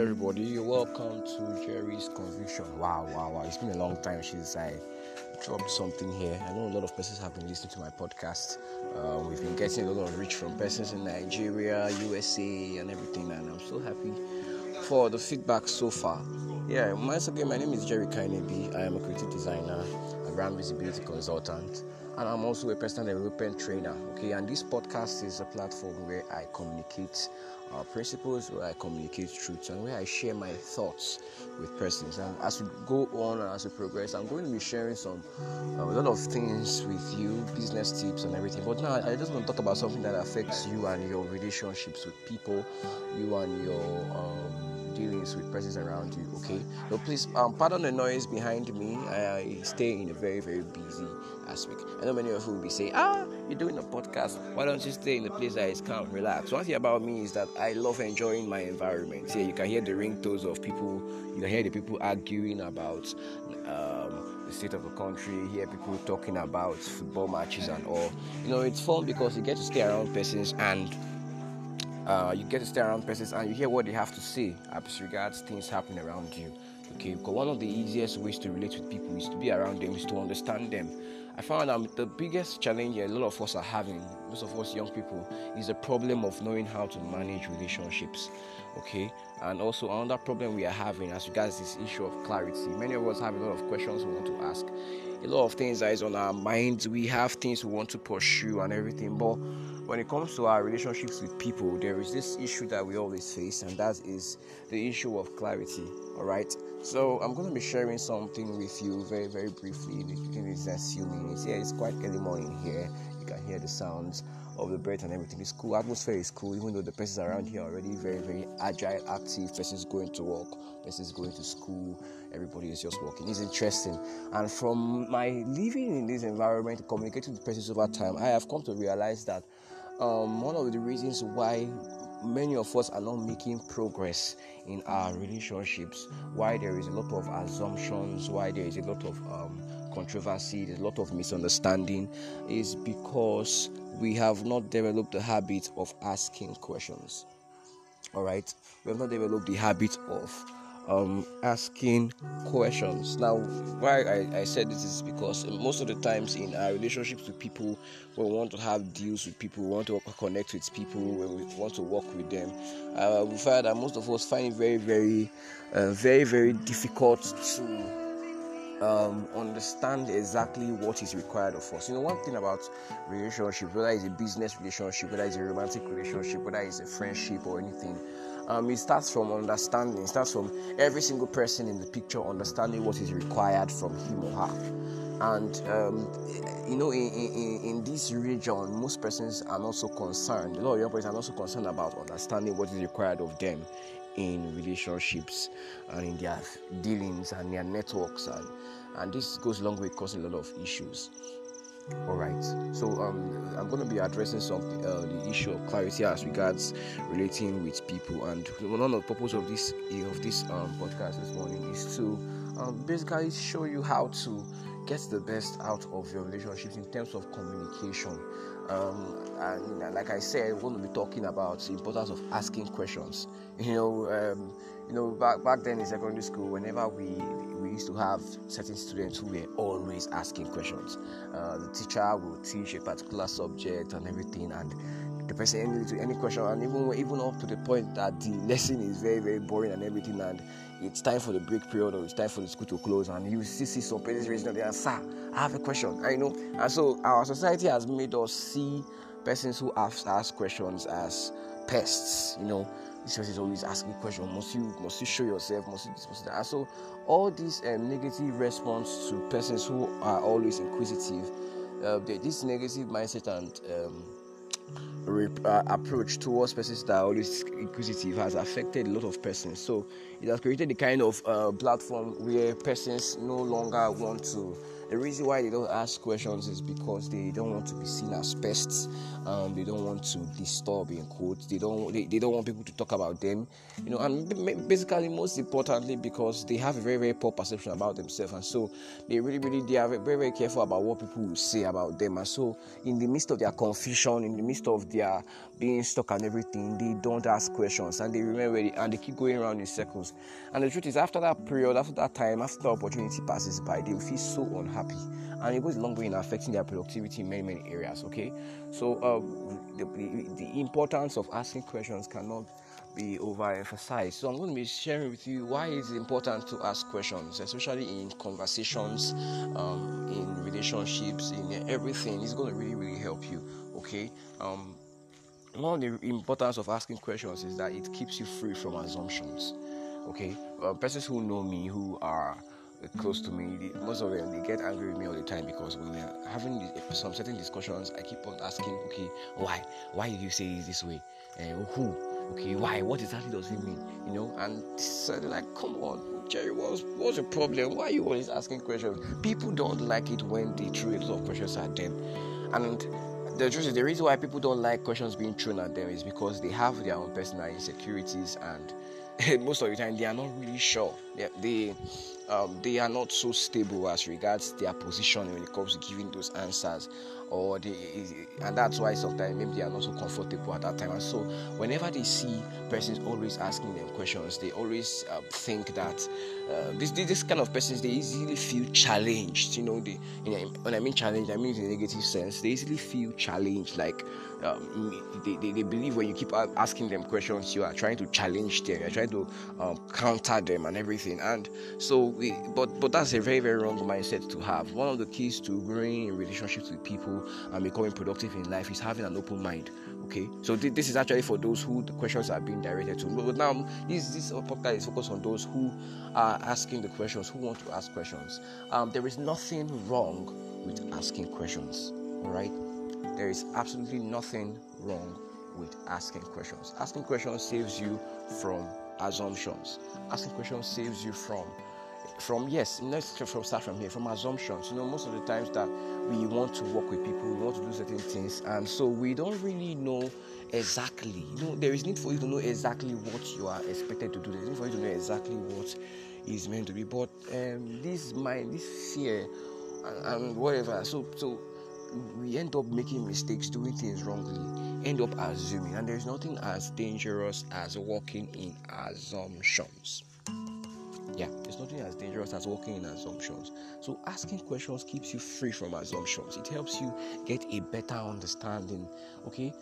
everybody. You're Welcome to Jerry's Conviction. Wow, wow, wow. It's been a long time since I dropped something here. I know a lot of persons have been listening to my podcast. Uh, we've been getting a lot of reach from persons in Nigeria, USA, and everything, and I'm so happy for the feedback so far. Yeah, once again, my name is Jerry Kainebi. I am a creative designer, a brand visibility consultant, and I'm also a personal development trainer. Okay, and this podcast is a platform where I communicate uh, principles, where I communicate truths, and where I share my thoughts with persons. And as we go on and as we progress, I'm going to be sharing some uh, a lot of things with you, business tips and everything. But now I just want to talk about something that affects you and your relationships with people, you and your um, dealings with persons around you. Okay, so please um, pardon the noise behind me. I, I stay in a very very busy aspect. I know many of you will be saying, "Ah, you're doing a podcast. Why don't you stay in the place that is calm, relax?" One thing about me is that I love enjoying my environment. Yeah, you can hear the ringtones of people. You can hear the people arguing about. Um, the state of the country, hear people talking about football matches and all. You know, it's fun because you get to stay around persons and uh, you get to stay around persons and you hear what they have to say as regards things happening around you. Okay, because one of the easiest ways to relate with people is to be around them, is to understand them. I found um, the biggest challenge a lot of us are having, most of us young people, is the problem of knowing how to manage relationships. Okay, and also another problem we are having as regards this issue of clarity. Many of us have a lot of questions we want to ask, a lot of things that is on our minds. We have things we want to pursue and everything, but when it comes to our relationships with people, there is this issue that we always face, and that is the issue of clarity. All right. So I'm going to be sharing something with you very, very briefly in the next few minutes. Yeah, it's quite early morning here. You can hear the sounds of the birds and everything. It's cool. Atmosphere is cool, even though the persons around here are already very, very agile, active. Persons going to work, persons going to school. Everybody is just working. It's interesting. And from my living in this environment, communicating with persons over time, I have come to realize that um, one of the reasons why many of us are not making progress in our relationships, why there is a lot of assumptions, why there is a lot of um, controversy, there's a lot of misunderstanding, is because we have not developed the habit of asking questions. All right, we have not developed the habit of um, asking questions. Now, why I, I said this is because most of the times in our relationships with people, we want to have deals with people, we want to connect with people, we want to work with them, uh, we find that most of us find it very, very, uh, very, very difficult to um, understand exactly what is required of us. You know, one thing about relationship, whether it's a business relationship, whether it's a romantic relationship, whether it's a friendship or anything, um, it starts from understanding. It starts from every single person in the picture understanding what is required from him or her. And um, you know, in, in, in this region, most persons are not so concerned. A lot of young persons are not so concerned about understanding what is required of them in relationships and in their dealings and their networks and and this goes along with causing a lot of issues all right. So um, i'm going to be addressing some uh, the issue of clarity as regards relating with people and one of the purpose of this of this um, podcast this morning is to um, basically show you how to get the best out of your relationships in terms of communication um, and like I said, we're going to be talking about the importance of asking questions. You know, um, you know, back back then in secondary school, whenever we we used to have certain students who were always asking questions. Uh, the teacher will teach a particular subject and everything, and the person any to any question, and even even up to the point that the lesson is very very boring and everything, and it's time for the break period or it's time for the school to close, and you still see some parents raising their sir, I have a question. I know, and so our society has made us see persons who ask ask questions as pests. You know, this person is always asking questions. Must you must you show yourself? Must you this? Must that? And so all these um, negative response to persons who are always inquisitive, uh, this negative mindset and um, Uh, approach towards persons that are always inquisitive has affected a lot of persons. So it has created the kind of uh, platform where persons no longer want to the reason why they don't ask questions is because they don't want to be seen as pests. Um, they don't want to disturb in quotes. They don't they, they don't want people to talk about them. You know, and basically most importantly because they have a very very poor perception about themselves, and so they really really they are very very careful about what people will say about them. And so in the midst of their confusion, in the midst of their being stuck and everything, they don't ask questions and they remember and they keep going around in circles. And the truth is, after that period, after that time, after the opportunity passes by, they will feel so unhappy, and it goes long way in affecting their productivity in many many areas. Okay, so uh, the, the, the importance of asking questions cannot be overemphasized. So I'm going to be sharing with you why it's important to ask questions, especially in conversations, um, in relationships, in everything. It's going to really, really help you. Okay. Um, one of the importance of asking questions is that it keeps you free from assumptions. Okay, uh, persons who know me, who are close to me, they, most of them they get angry with me all the time because when we're having some certain discussions, I keep on asking, okay, why? Why did you say it this way? And uh, who? Okay, why? What exactly does it mean? You know, and so like, come on, Jerry, what's what's the problem? Why are you always asking questions? People don't like it when they throw a lot of questions at them, and the truth is the reason why people don't like questions being thrown at them is because they have their own personal insecurities and most of the time they are not really sure. They, they um, they are not so stable as regards their position when it comes to giving those answers or they and that's why sometimes maybe they are not so comfortable at that time. And so whenever they see persons always asking them questions they always uh, think that uh, this, this kind of persons they easily feel challenged you know they, you know, when i mean challenged i mean in a negative sense they easily feel challenged like um, they, they, they, believe when you keep asking them questions you are trying to challenge them you're trying to um, counter them and everything. And so we, but but that's a very very wrong mindset to have. One of the keys to growing in relationships with people and becoming productive in life is having an open mind okay? So th- this is actually for those who the questions are being directed to. But now this this podcast is focused on those who are asking the questions who want to ask questions. Um, there is nothing wrong with asking questions all right? There is absolutely nothing wrong with asking questions. Asking questions saves you from assumptions. Asking questions saves you from from yes, let's from start from here, from assumptions. You know, most of the times that we want to work with people, we want to do certain things, and so we don't really know exactly. You know, there is need for you to know exactly what you are expected to do. There is need for you to know exactly what is meant to be. But um, this mind, this fear, and, and whatever. So, so we end up making mistakes, doing things wrongly, end up assuming, and there's nothing as dangerous as walking in assumptions. Yeah, it's nothing as dangerous as walking in assumptions. So asking questions keeps you free from assumptions. It helps you get a better understanding. Okay,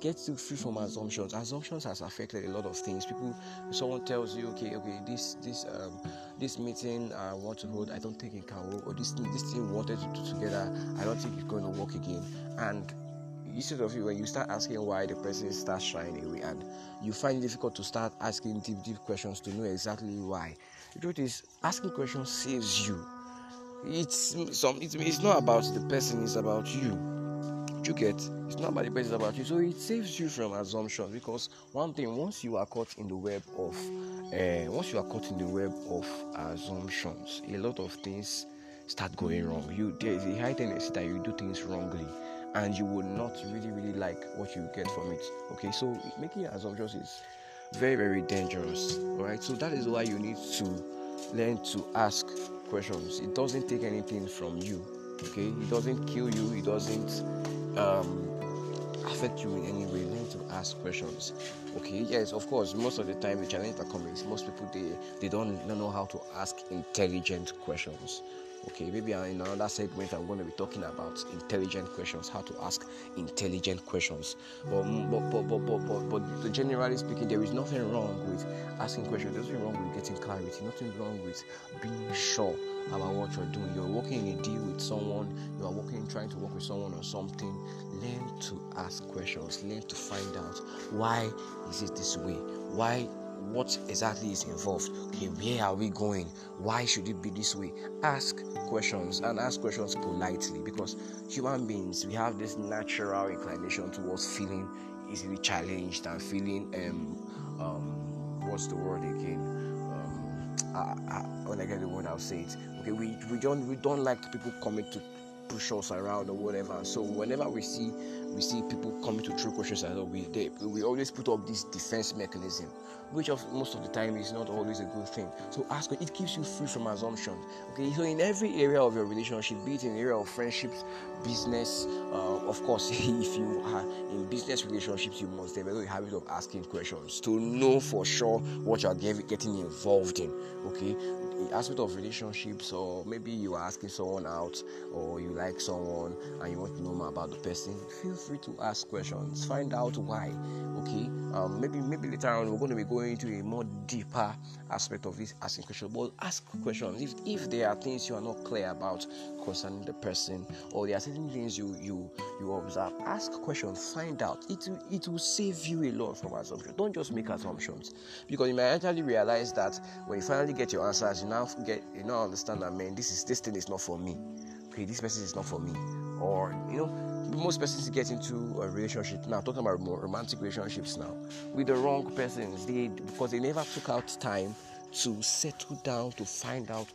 get you free from assumptions. Assumptions has affected a lot of things. People, someone tells you, okay, okay, this this um this meeting I want to hold, I don't think it can work, or this this thing wanted to do together, I don't think it's going to work again. And instead of you, when you start asking why, the person starts shying away, and you find it difficult to start asking deep deep questions to know exactly why. The truth is, asking questions saves you. It's some. It's, it's not about the person; it's about you you get it's not about the person, it's about you. So it saves you from assumptions because one thing, once you are caught in the web of, uh, once you are caught in the web of assumptions, a lot of things start going wrong. You there is a high tendency that you do things wrongly, and you would not really really like what you get from it. Okay, so making assumptions is very very dangerous. Right, so that is why you need to learn to ask questions. It doesn't take anything from you. Okay, it doesn't kill you. It doesn't um, affect you in any way, learn to ask questions. Okay, yes, of course, most of the time the challenge that comes most people they they don't know how to ask intelligent questions. Okay, maybe in another segment I'm going to be talking about intelligent questions, how to ask intelligent questions. But mm, but but but but, but, but generally speaking, there is nothing wrong with asking questions. There's nothing wrong with getting clarity. Nothing wrong with being sure about what you're doing. You're working in a deal with someone. You are working, trying to work with someone on something. Learn to ask questions. Learn to find out why is it this way. Why what exactly is involved okay where are we going why should it be this way ask questions and ask questions politely because human beings we have this natural inclination towards feeling easily challenged and feeling um um what's the word again um uh, uh, when I get the word, I'll say it. Okay, we, we don't we don't like people coming to push us around or whatever. So whenever we see we see people coming to throw questions at us, we they, we always put up this defense mechanism, which of most of the time is not always a good thing. So ask it keeps you free from assumptions. Okay, so in every area of your relationship, be it in the area of friendships, business, uh, of course, if you are in business relationships, you must develop a habit of asking questions to know for sure what you are getting involved in. Okay, aspect of relationships or maybe you are asking someone out or you like someone and you want to know more about the person feel free to ask questions. Find out why okay? Um, maybe maybe later on we're going to be going into a more deeper aspect of this asking questions but ask questions. If if there are things you are not clear about concerning the person or there are certain things you you you observe ask questions find out. It will, it will save you a lot from assumptions don't just make assumptions. Because you might actually realize that when you finally get your answers you now get you now understand that man this is this thing is not for me. Okay this person is not for me. Or you know most persons get into a relationship. Now talking about romantic relationships now with the wrong persons. They because they never took out time to settle down to find out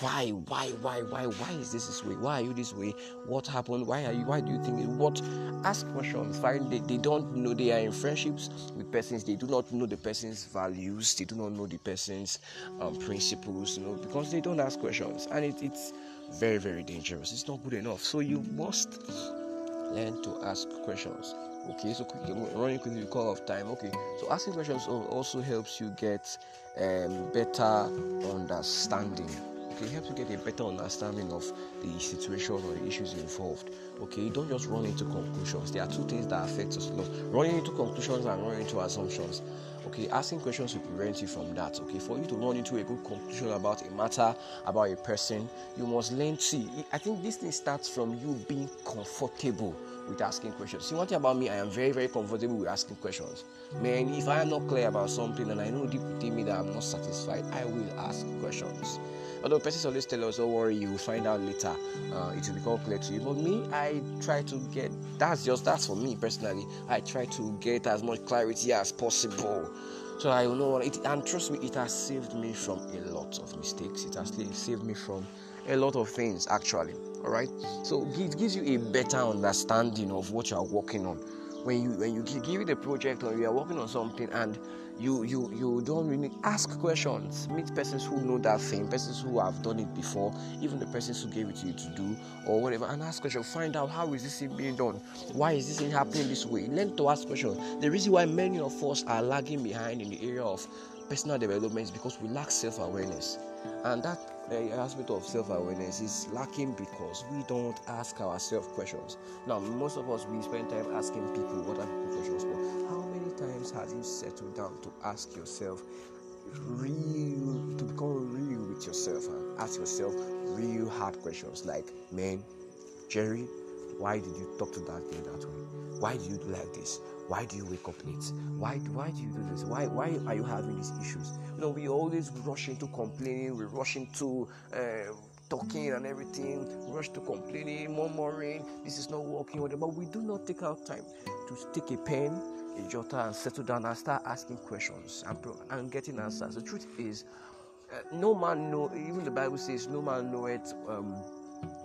why why why why why is this this way? Why are you this way? What happened? Why are you why do you think what? Ask questions. Find they, they don't know they are in friendships with persons. They do not know the person's values. They do not know the person's um, principles you know because they don't ask questions. And it, it's very very dangerous. It's not good enough. So you must learn to ask questions. Okay so quickly running quickly call of time. Okay so asking questions also helps you get um, better understanding okay, helps you get a better understanding of the situation or the issues involved. Okay, don't just run into conclusions. There are two things that affect us a lot: running into conclusions and running into assumptions. Okay, asking questions will prevent you from that. Okay, for you to run into a good conclusion about a matter, about a person, you must learn. To see, I think this thing starts from you being comfortable with asking questions. See, one thing about me, I am very, very comfortable with asking questions. Man, if I am not clear about something and I know deep within me that I'm not satisfied, I will ask questions. Although persons always tell us, don't worry, you will find out later. Uh, it will become clear to you. But me, I try to get, that's just, that's for me personally. I try to get as much clarity as possible. So I know it, and trust me, it has saved me from a lot of mistakes. It has saved me from a lot of things, actually. All right. So it gives you a better understanding of what you are working on. When you when you give it a project or you are working on something and you you you don't really ask questions. Meet persons who know that thing persons who have done it before even the persons who gave it to you to do or whatever and ask questions. Find out how is this thing being done? Why is this thing happening this way? Learn to ask questions. The reason why many of us are lagging behind in the area of personal development is because we lack self-awareness. And that uh, aspect of self-awareness is lacking because we don't ask ourselves questions. Now most of us we spend time asking people what are people questions times have you settled down to ask yourself real to become real with yourself and ask yourself real hard questions like man jerry why did you talk to that girl that way? Why do you do like this? Why do you wake up late? Why why do you do this? Why why are you having these issues? You know we always rush into complaining. We rush into uh, talking and everything. Rush to complaining murmuring this is not working Whatever. but we do not take our time to take a pen a jota and settle down and start asking questions and, and getting answers. The truth is, uh, no man know. Even the Bible says, no man knoweth um,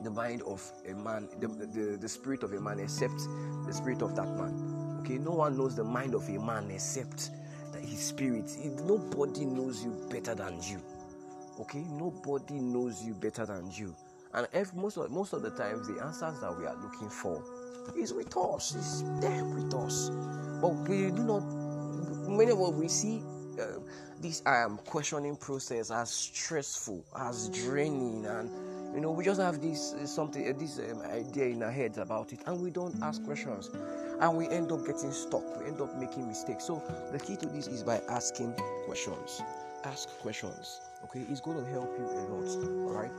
the mind of a man, the, the, the spirit of a man, except the spirit of that man. Okay, no one knows the mind of a man except his spirit. Nobody knows you better than you. Okay, nobody knows you better than you. And every, most of most of the times, the answers that we are looking for is with us. It's there with us. But we do not, many of us, we see uh, this um, questioning process as stressful, as draining, and you know, we just have this uh, something, uh, this um, idea in our heads about it, and we don't ask questions, and we end up getting stuck. We end up making mistakes. So the key to this is by asking questions. Ask questions. Okay, it's going to help you a lot. All right.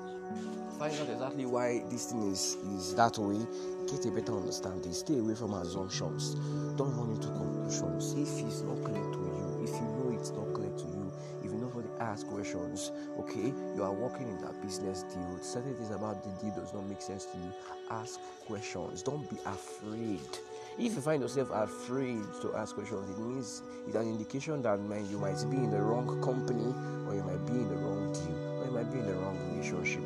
Find out exactly why this thing is is that way get a better understanding. Stay away from assumptions. Don't run into conclusions. If it's not clear to you, if you know it's not clear to you, if you nobody ask questions, okay, you are working in that business deal. Certain things about the deal does not make sense to you. Ask questions. Don't be afraid. If you find yourself afraid to ask questions, it means it's an indication that man, you might be in the wrong company, or you might be in the wrong deal, or you might be in the wrong relationship.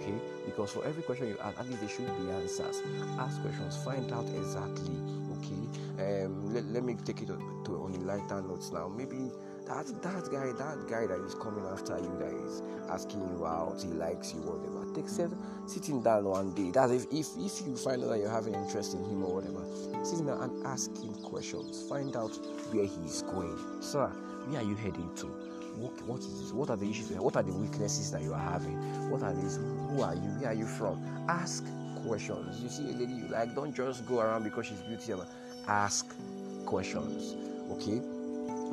Okay, because for every question you ask, at least there should be answers. Ask questions, find out exactly. Okay, um, let, let me take it to, to on a lighter now. Maybe that that guy, that guy that is coming after you, that is asking you out, he likes you, whatever. Take seven, sitting down one day. That if, if if you find out that you're having interest in him or whatever, sitting down and ask him questions. Find out where he's going. Sir, where are you heading to? What, what is this? What are the issues? What are the weaknesses that you are having? What are these? Who are you? Where are you from? Ask questions. You see a lady you like, don't just go around because she's beautiful. Ask questions. Okay?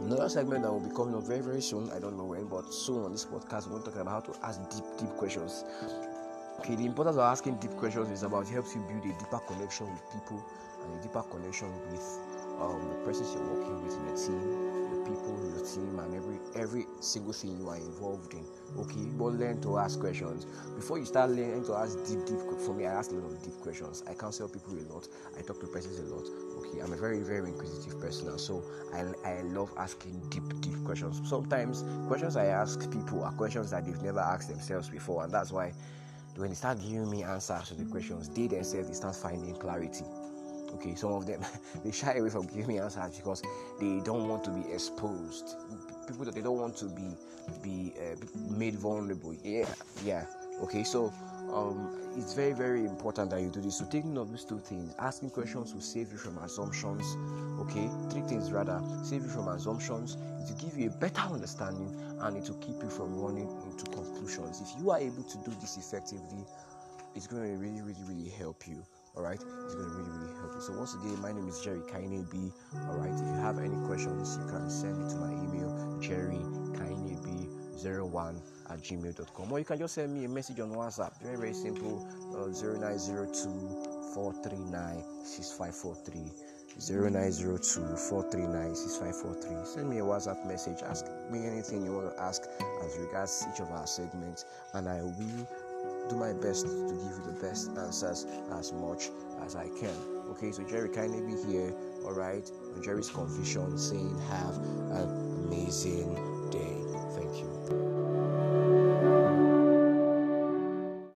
Another segment that will be coming up very, very soon. I don't know when, but soon on this podcast, we're going to talk about how to ask deep, deep questions. Okay, the importance of asking deep questions is about it helps you build a deeper connection with people and a deeper connection with um, the persons you're working with in the team the people, your every single thing you are involved in. Okay, but learn to ask questions before you start learning to ask deep, deep. For me, I ask a lot of deep questions. I counsel people a lot. I talk to persons a lot. Okay, I'm a very, very inquisitive person, and so I, I love asking deep, deep questions. Sometimes questions I ask people are questions that they've never asked themselves before, and that's why when they start giving me answers to the questions, they themselves they start finding clarity okay some of them they shy away from giving me answers because they don't want to be exposed people that they don't want to be be uh, made vulnerable. Yeah yeah. Okay so um, it's very very important that you do this. So taking of these two things asking questions will save you from assumptions. Okay three things rather save you from assumptions. It will give you a better understanding and it will keep you from running into conclusions. If you are able to do this effectively it's going to really really really help you all right? It's going to really really help you. So once again my name is jerry kaine all right? If you have any questions you can send it to my email jerry kaine b 01 at gmail.com or you can just send me a message on whatsapp. Very very simple uh, 0902 439 6543 0902-439-6543. Send me a WhatsApp message. Ask me anything you want to ask as regards each of our segments, and I will do my best to give you the best answers as much as I can. Okay, so Jerry Kainebi here. All right, On Jerry's confession, saying have an amazing